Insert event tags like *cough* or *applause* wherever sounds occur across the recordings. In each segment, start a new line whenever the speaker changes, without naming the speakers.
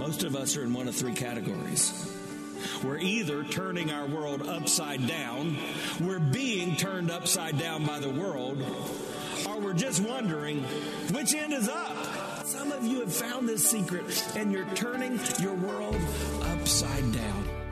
Most of us are in one of three categories. We're either turning our world upside down, we're being turned upside down by the world, or we're just wondering which end is up. Some of you have found this secret and you're turning your world upside down.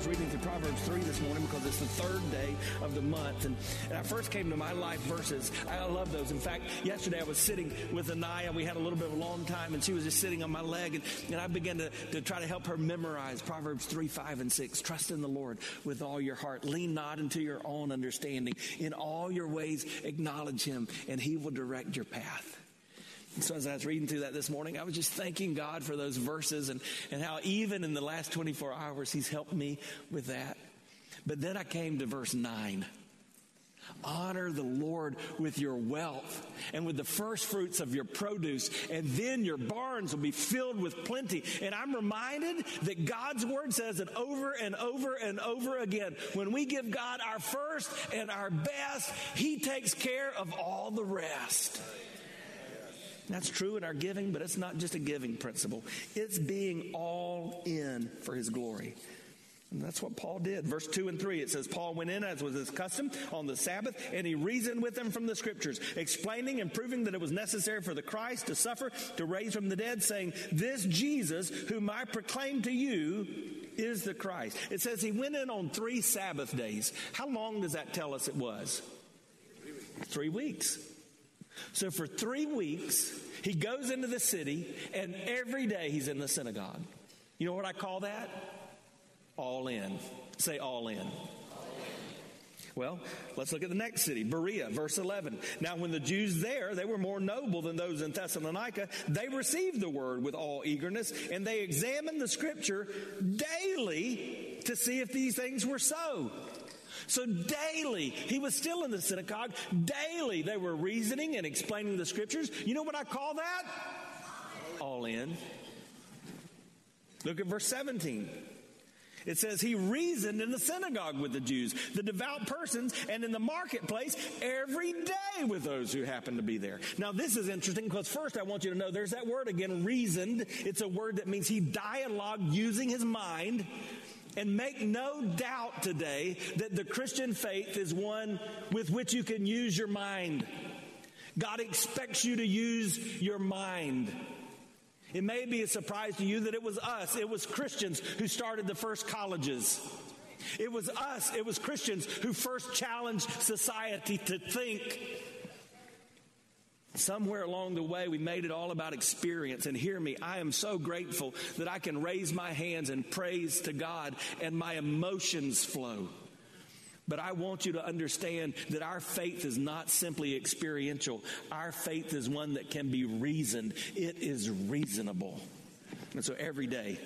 Was reading through Proverbs 3 this morning because it's the third day of the month. And, and I first came to my life verses. I love those. In fact, yesterday I was sitting with Anaya. We had a little bit of a long time, and she was just sitting on my leg. And, and I began to, to try to help her memorize Proverbs 3, 5, and 6. Trust in the Lord with all your heart. Lean not into your own understanding. In all your ways, acknowledge Him, and He will direct your path. So as I was reading through that this morning, I was just thanking God for those verses and, and how even in the last 24 hours, He's helped me with that. But then I came to verse 9. Honor the Lord with your wealth and with the first fruits of your produce, and then your barns will be filled with plenty. And I'm reminded that God's word says it over and over and over again. When we give God our first and our best, He takes care of all the rest. That's true in our giving, but it's not just a giving principle. It's being all in for his glory. And that's what Paul did. Verse 2 and 3, it says, Paul went in as was his custom on the Sabbath, and he reasoned with them from the scriptures, explaining and proving that it was necessary for the Christ to suffer, to raise from the dead, saying, This Jesus, whom I proclaim to you, is the Christ. It says he went in on three Sabbath days. How long does that tell us it was? Three weeks. So for three weeks, he goes into the city, and every day he's in the synagogue. You know what I call that? All in. Say all in. Well, let's look at the next city, Berea, verse 11. Now, when the Jews there, they were more noble than those in Thessalonica, they received the word with all eagerness, and they examined the scripture daily to see if these things were so. So daily, he was still in the synagogue. Daily, they were reasoning and explaining the scriptures. You know what I call that? All in. Look at verse 17. It says he reasoned in the synagogue with the Jews, the devout persons, and in the marketplace every day with those who happened to be there. Now, this is interesting because first I want you to know there's that word again, reasoned. It's a word that means he dialogued using his mind. And make no doubt today that the Christian faith is one with which you can use your mind. God expects you to use your mind. It may be a surprise to you that it was us, it was Christians who started the first colleges. It was us, it was Christians who first challenged society to think. Somewhere along the way, we made it all about experience. And hear me, I am so grateful that I can raise my hands and praise to God and my emotions flow. But I want you to understand that our faith is not simply experiential. Our faith is one that can be reasoned. It is reasonable. And so every day,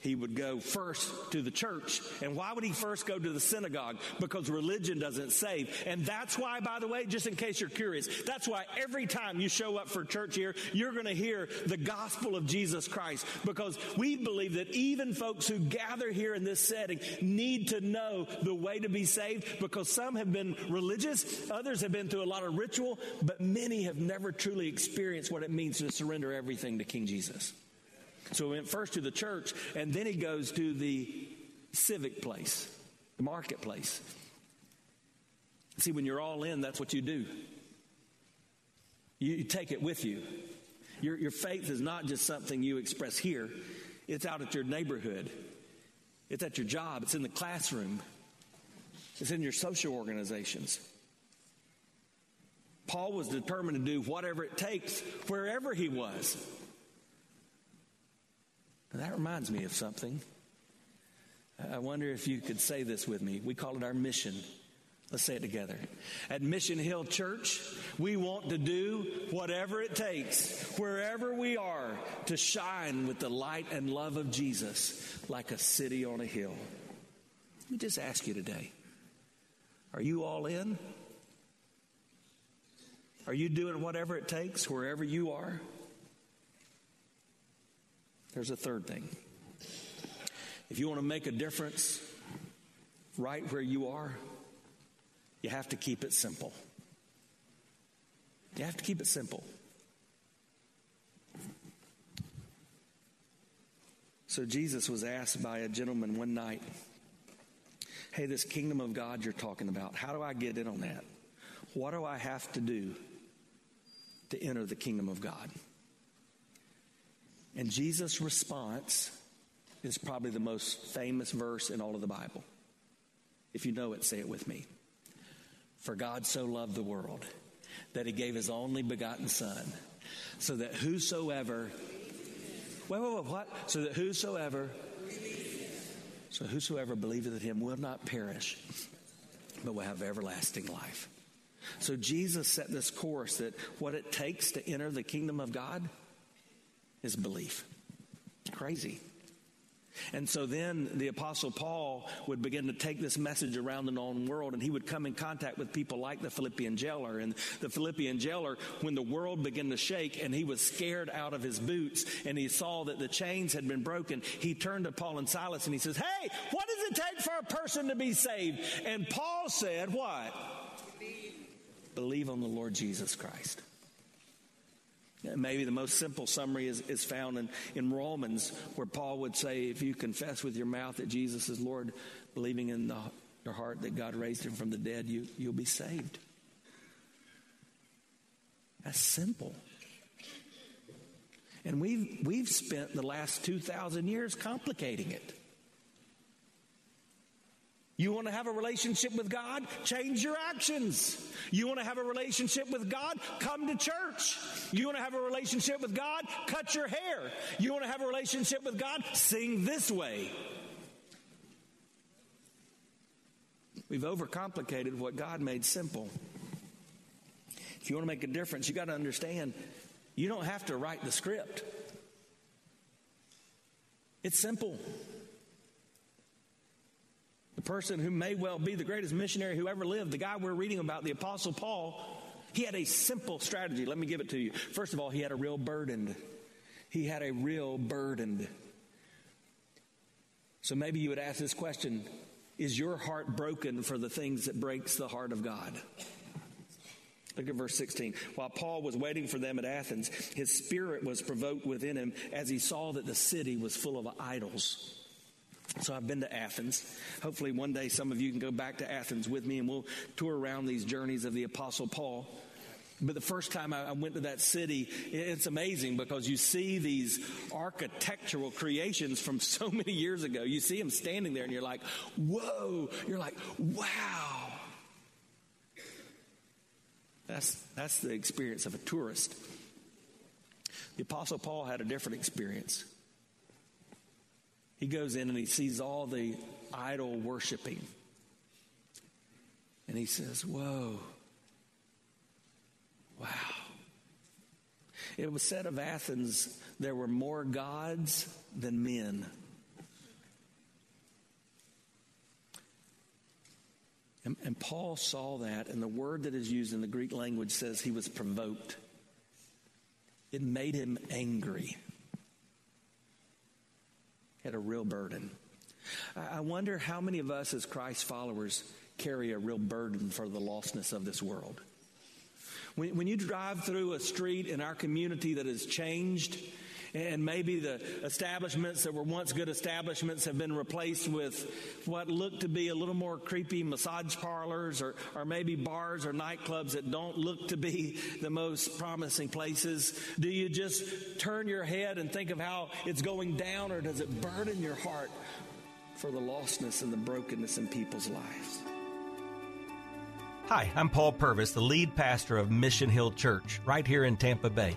he would go first to the church. And why would he first go to the synagogue? Because religion doesn't save. And that's why, by the way, just in case you're curious, that's why every time you show up for church here, you're going to hear the gospel of Jesus Christ. Because we believe that even folks who gather here in this setting need to know the way to be saved because some have been religious, others have been through a lot of ritual, but many have never truly experienced what it means to surrender everything to King Jesus. So he went first to the church, and then he goes to the civic place, the marketplace. See, when you're all in, that's what you do. You, you take it with you. Your, your faith is not just something you express here, It's out at your neighborhood. It's at your job. It's in the classroom. It's in your social organizations. Paul was determined to do whatever it takes wherever he was. That reminds me of something. I wonder if you could say this with me. We call it our mission. Let's say it together. At Mission Hill Church, we want to do whatever it takes, wherever we are, to shine with the light and love of Jesus like a city on a hill. Let me just ask you today are you all in? Are you doing whatever it takes, wherever you are? There's a third thing. If you want to make a difference right where you are, you have to keep it simple. You have to keep it simple. So Jesus was asked by a gentleman one night, Hey, this kingdom of God you're talking about, how do I get in on that? What do I have to do to enter the kingdom of God? And Jesus' response is probably the most famous verse in all of the Bible. If you know it, say it with me. For God so loved the world that he gave his only begotten Son, so that whosoever, wait, wait, wait, what? So that whosoever, so whosoever believeth in him will not perish, but will have everlasting life. So Jesus set this course that what it takes to enter the kingdom of God is belief. Crazy. And so then the apostle Paul would begin to take this message around the known world and he would come in contact with people like the Philippian jailer. And the Philippian jailer, when the world began to shake and he was scared out of his boots and he saw that the chains had been broken, he turned to Paul and Silas and he says, Hey, what does it take for a person to be saved? And Paul said, What? Believe on the Lord Jesus Christ. Maybe the most simple summary is, is found in, in Romans, where Paul would say, If you confess with your mouth that Jesus is Lord, believing in the, your heart that God raised him from the dead, you, you'll be saved. That's simple. And we've, we've spent the last 2,000 years complicating it. You want to have a relationship with God? Change your actions. You want to have a relationship with God? Come to church. You want to have a relationship with God? Cut your hair. You want to have a relationship with God? Sing this way. We've overcomplicated what God made simple. If you want to make a difference, you got to understand you don't have to write the script. It's simple. Person who may well be the greatest missionary who ever lived, the guy we're reading about, the Apostle Paul, he had a simple strategy. Let me give it to you. First of all, he had a real burden. He had a real burden. So maybe you would ask this question Is your heart broken for the things that breaks the heart of God? Look at verse 16. While Paul was waiting for them at Athens, his spirit was provoked within him as he saw that the city was full of idols. So I've been to Athens. Hopefully, one day some of you can go back to Athens with me and we'll tour around these journeys of the Apostle Paul. But the first time I went to that city, it's amazing because you see these architectural creations from *laughs* so many years ago. You see them standing there and you're like, whoa. You're like, wow. That's, that's the experience of a tourist. The Apostle Paul had a different experience. He goes in and he sees all the idol worshiping. And he says, Whoa, wow. It was said of Athens, there were more gods than men. And, and, Paul saw that, and the word that is used in the Greek language says he was provoked. It made him angry a real burden. I wonder how many of us as Christ followers carry a real burden for the lostness of this world. When, when you drive through a street in our community that has changed, And maybe the establishments that were once good establishments have been replaced with what look to be a little more creepy massage parlors or, or maybe bars or nightclubs that don't look to be the most promising places. Do you just turn your head and think of how it's going down or does it burden your heart for the lostness and the brokenness in people's lives?
Hi, I'm Paul Purvis, the lead pastor of Mission Hill Church right here in Tampa Bay.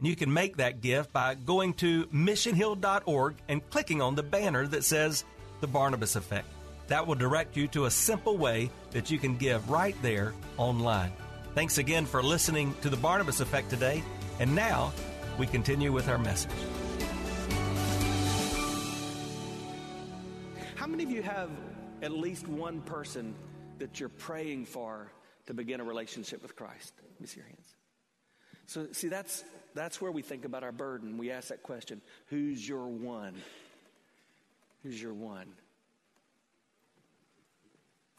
And you can make that gift by going to missionhill.org and clicking on the banner that says The Barnabas Effect. That will direct you to a simple way that you can give right there online. Thanks again for listening to The Barnabas Effect today. And now we continue with our message.
How many of you have at least one person that you're praying for to begin a relationship with Christ? Let me see your hands. So, see, that's that's where we think about our burden. We ask that question Who's your one? Who's your one?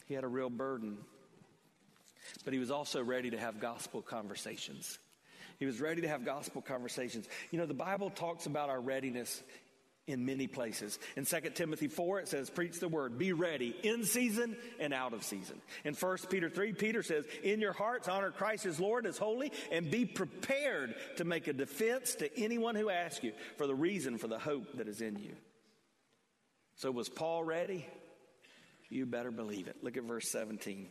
He had a real burden, but he was also ready to have gospel conversations. He was ready to have gospel conversations. You know, the Bible talks about our readiness in many places. In 2 Timothy 4, it says, Preach the word, be ready in season and out of season. In 1 Peter 3, Peter says, In your hearts, honor Christ as Lord, as holy, and be prepared to make a defense to anyone who asks you for the reason for the hope that is in you. So, was Paul ready? You better believe it. Look at verse 17.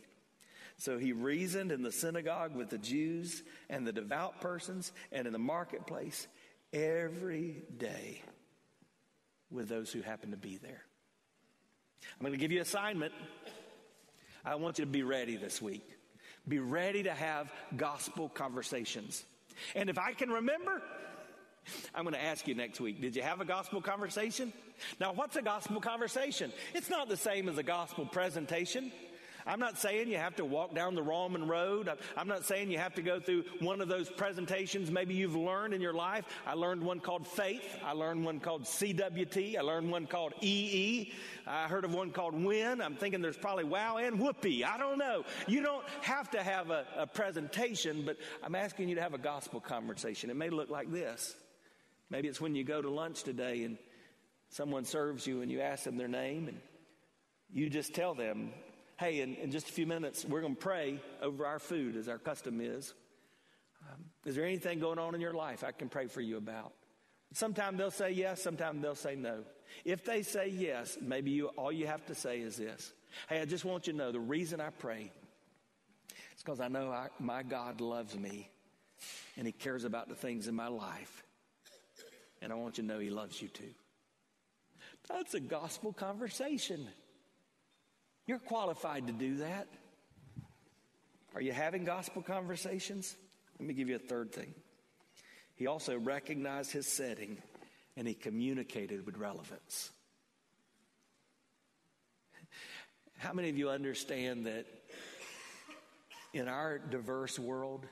So he reasoned in the synagogue with the Jews and the devout persons and in the marketplace every day with those who happen to be there. I'm going to give you an assignment. I want you to be ready this week. Be ready to have gospel conversations. And if I can remember, I'm going to ask you next week did you have a gospel conversation? Now, what's a gospel conversation? It's not the same as a gospel presentation. I'm not saying you have to walk down the Roman road. I'm not saying you have to go through one of those presentations maybe you've learned in your life. I learned one called Faith. I learned one called CWT. I learned one called EE. I heard of one called Win. I'm thinking there's probably Wow and Whoopee. I don't know. You don't have to have a, a presentation, but I'm asking you to have a gospel conversation. It may look like this. Maybe it's when you go to lunch today and someone serves you and you ask them their name and you just tell them hey, in, in just a few minutes, we're going to pray over our food as our custom is. Um, is there anything going on in your life I can pray for you about? Sometimes they'll say yes, sometimes they'll say no. If they say yes, maybe you, all you have to say is this Hey, I just want you to know the reason I pray is because I know I, my God loves me and He cares about the things in my life. And I want you to know He loves you too. That's a gospel conversation. You're qualified to do that. Are you having gospel conversations? Let me give you a third thing. He also recognized his setting and he communicated with relevance. How many of you understand that in our diverse world,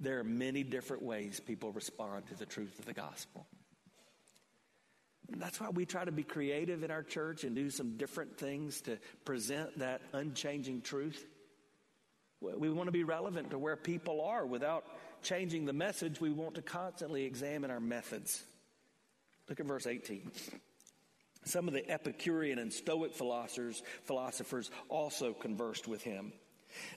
there are many different ways people respond to the truth of the gospel? That's why we try to be creative in our church and do some different things to present that unchanging truth. We want to be relevant to where people are without changing the message. We want to constantly examine our methods. Look at verse 18. Some of the Epicurean and Stoic philosophers, philosophers also conversed with him.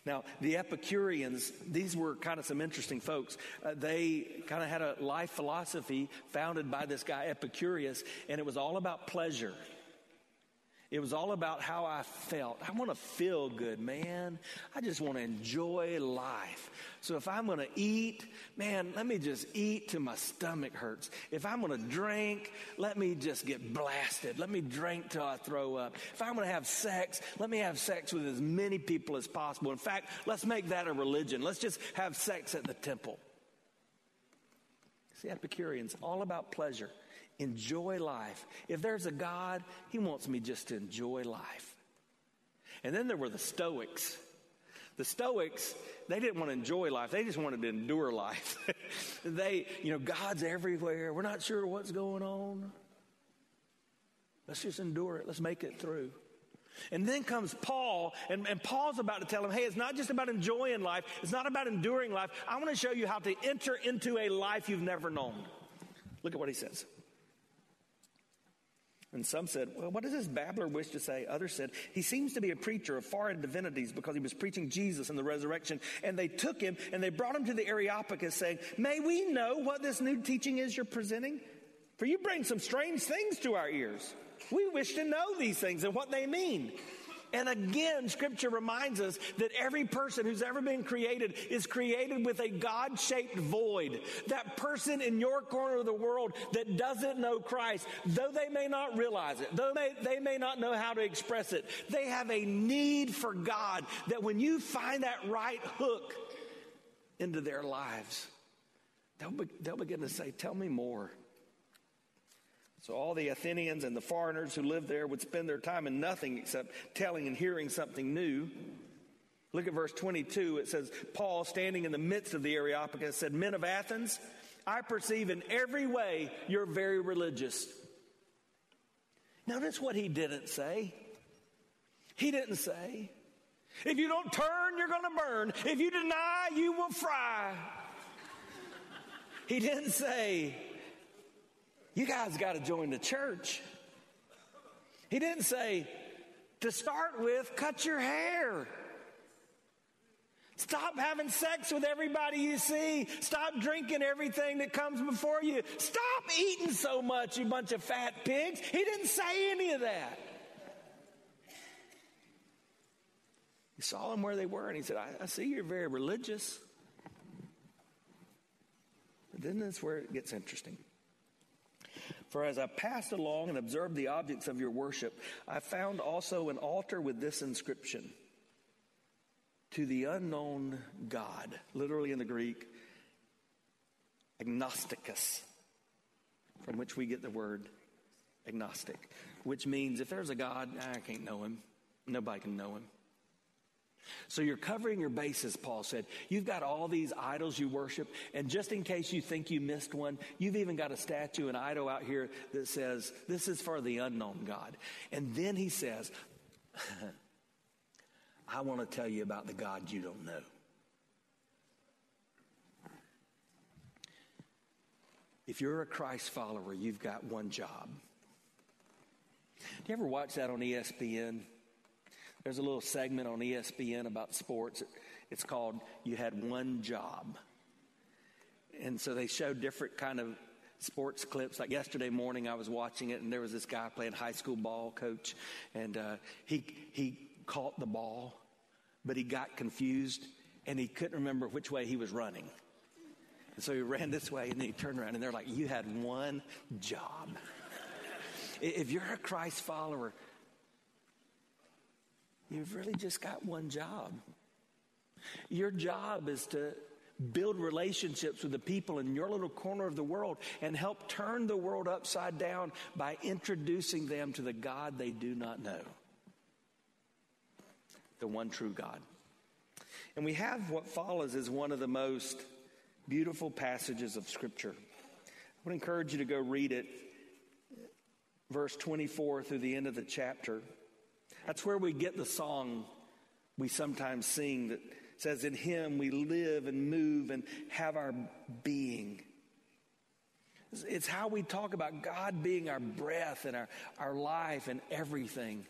Now, the Epicureans, these were kind of some interesting folks. Uh, they kind of had a life philosophy founded by this guy Epicurus, and it was all about pleasure. It was all about how I felt. I want to feel good, man. I just want to enjoy life. So if I'm going to eat, man, let me just eat till my stomach hurts. If I'm going to drink, let me just get blasted. Let me drink till I throw up. If I'm going to have sex, let me have sex with as many people as possible. In fact, let's make that a religion. Let's just have sex at the temple. See, Epicureans, all about pleasure. Enjoy life. If there's a God, He wants me just to enjoy life. And then there were the Stoics. The Stoics, they didn't want to enjoy life, they just wanted to endure life. *laughs* they, you know, God's everywhere. We're not sure what's going on. Let's just endure it, let's make it through. And then comes Paul, and, and, Paul's about to tell him, hey, it's not just about enjoying life, it's not about enduring life. I want to show you how to enter into a life you've never known. Look at what he says. And some said, Well, what does this babbler wish to say? Others said, He seems to be a preacher of foreign divinities because he was preaching Jesus and the resurrection. And they took him and they brought him to the Areopagus, saying, May we know what this new teaching is you're presenting? For you bring some strange things to our ears. We wish to know these things and what they mean. And again, scripture reminds us that every person who's ever been created is created with a God shaped void. That person in your corner of the world that doesn't know Christ, though they may not realize it, though they, they may not know how to express it, they have a need for God that when you find that right hook into their lives, they'll, be, they'll begin to say, Tell me more. So all the Athenians and the foreigners who lived there would spend their time in nothing except telling and hearing something new. Look at verse 22. It says, Paul, standing in the midst of the Areopagus, said, Men of Athens, I perceive in every way you're very religious. Notice what he didn't say. He didn't say, If you don't turn, you're going to burn. If you deny, you will fry. He didn't say, you guys got to join the church. He didn't say, to start with, cut your hair. Stop having sex with everybody you see. Stop drinking everything that comes before you. Stop eating so much, you bunch of fat pigs. He didn't say any of that. He saw them where they were and he said, I, I see you're very religious. But then that's where it gets interesting. For as I passed along and observed the objects of your worship, I found also an altar with this inscription To the unknown God, literally in the Greek, agnosticus, from which we get the word agnostic, which means if there's a God, I can't know him. Nobody can know him. So you're covering your bases, Paul said. You've got all these idols you worship, and just in case you think you missed one, you've even got a statue, an idol out here that says, This is for the unknown God. And then he says, I want to tell you about the God you don't know. If you're a Christ follower, you've got one job. Do you ever watch that on ESPN? There's a little segment on ESPN about sports. It's called You Had One Job. And so they show different kind of sports clips. Like yesterday morning, I was watching it, and there was this guy playing high school ball coach, and uh, he he caught the ball, but he got confused, and he couldn't remember which way he was running. And so he ran this way, and then he turned around, and they're like, "You had one job." if you're a Christ follower, You've really just got one job. Your job is to build relationships with the people in your little corner of the world and help turn the world upside down by introducing them to the God they do not know the one true God. And we have what follows as one of the most beautiful passages of Scripture. I would encourage you to go read it, verse 24 through the end of the chapter. That's where we get the song we sometimes sing that says, In Him we live and move and have our being. It's how we talk about God being our breath and our, our life and everything.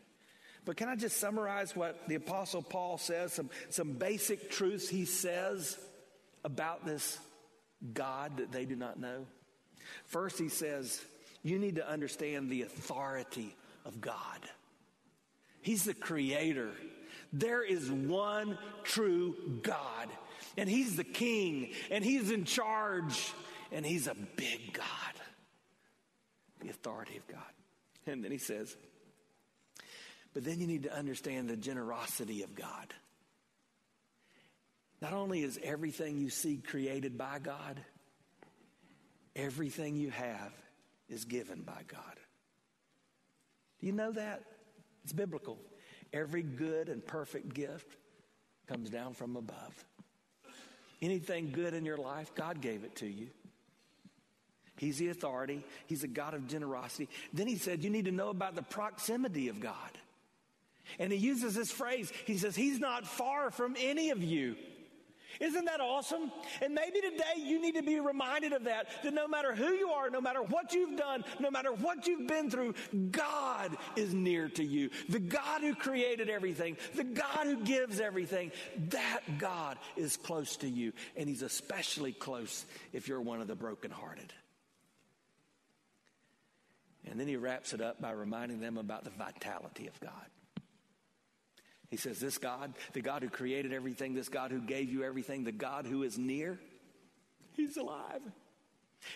But can I just summarize what the Apostle Paul says? Some, some basic truths he says about this God that they do not know. First, he says, You need to understand the authority of God. He's the creator. There is one true God, and He's the king, and He's in charge, and He's a big God. The authority of God. And then He says, but then you need to understand the generosity of God. Not only is everything you see created by God, everything you have is given by God. Do you know that? It's biblical. Every good and perfect gift comes down from above. Anything good in your life, God gave it to you. He's the authority, He's a God of generosity. Then He said, You need to know about the proximity of God. And He uses this phrase He says, He's not far from any of you. Isn't that awesome? And maybe today you need to be reminded of that, that no matter who you are, no matter what you've done, no matter what you've been through, God is near to you. The God who created everything, the God who gives everything, that God is close to you. And He's especially close if you're one of the brokenhearted. And then He wraps it up by reminding them about the vitality of God. He says, This God, the God who created everything, this God who gave you everything, the God who is near, He's alive.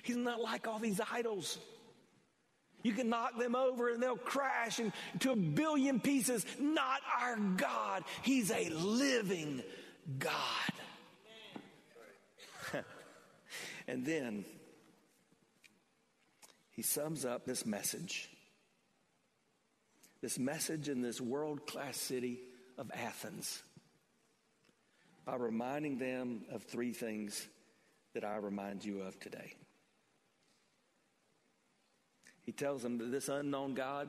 He's not like all these idols. You can knock them over and they'll crash into a billion pieces. Not our God. He's a living God. *laughs* and then he sums up this message. This message in this world class city of Athens by reminding them of three things that I remind you of today. He tells them that this unknown God,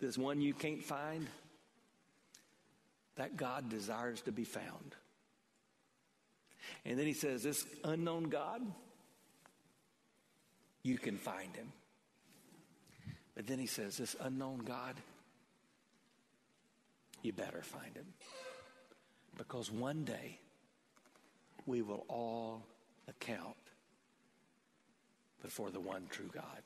this one you can't find, that God desires to be found. And then he says, This unknown God, you can find him. But then he says, This unknown God, you better find him. Because one day we will all account before the one true God.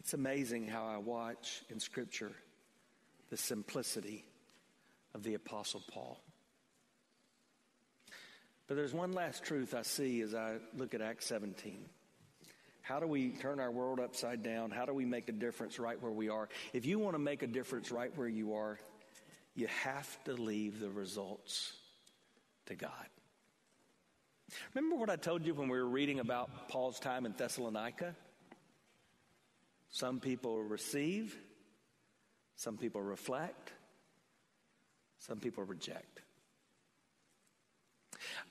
It's amazing how I watch in Scripture the simplicity of the Apostle Paul. But there's one last truth I see as I look at Acts 17. How do we turn our world upside down? How do we make a difference right where we are? If you want to make a difference right where you are, you have to leave the results to God. Remember what I told you when we were reading about Paul's time in Thessalonica? Some people receive, some people reflect, some people reject.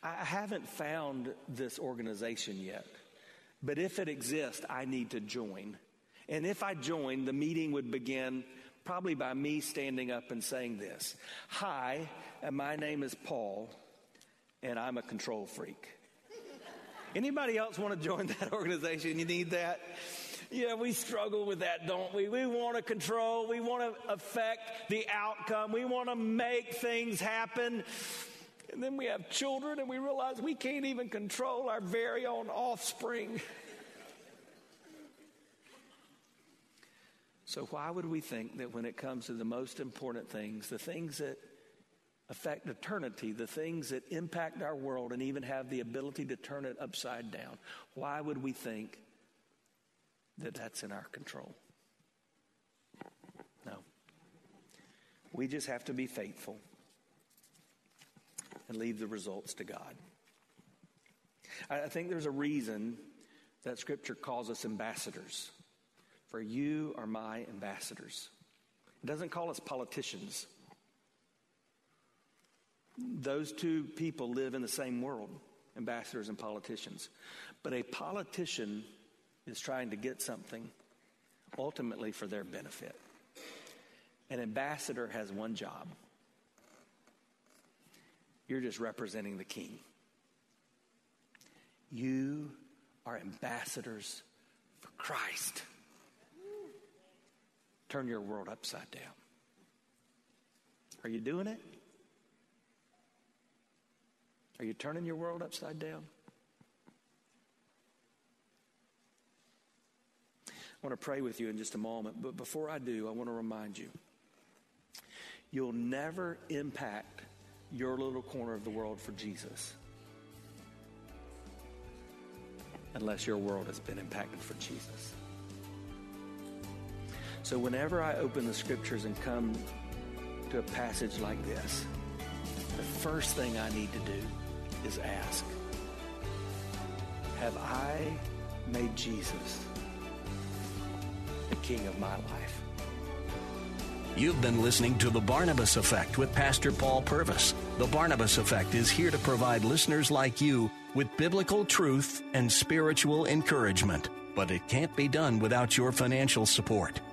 I haven't found this organization yet. But if it exists, I need to join. And if I join, the meeting would begin probably by me standing up and saying this Hi, and my name is Paul, and I'm a control freak. Anybody else want to join *laughs* that organization? You need that? Yeah, we struggle with that, don't we? We want to control, we want to affect the outcome, we want to make things happen. And then we have children and we realize we can't even control our very own offspring. *laughs* So, why would we think that when it comes to the most important things, the things that affect eternity, the things that impact our world and even have the ability to turn it upside down, why would we think that that's in our control? No. We just have to be faithful and leave the results to God. I think there's a reason that Scripture calls us ambassadors. For you are my ambassadors. It doesn't call us politicians. Those two people live in the same world, ambassadors and politicians. But a politician is trying to get something ultimately for their benefit. An ambassador has one job you're just representing the king. You are ambassadors for Christ. Turn your world upside down. Are you doing it? Are you turning your world upside down? I want to pray with you in just a moment, but before I do, I want to remind you you'll never impact your little corner of the world for Jesus unless your world has been impacted for Jesus. So, whenever I open the scriptures and come to a passage like this, the first thing I need to do is ask have I made Jesus the king of my life.
You've been listening to The Barnabas Effect with Pastor Paul Purvis. The Barnabas Effect is here to provide listeners like you with biblical truth and spiritual encouragement but it can't be done without your financial support.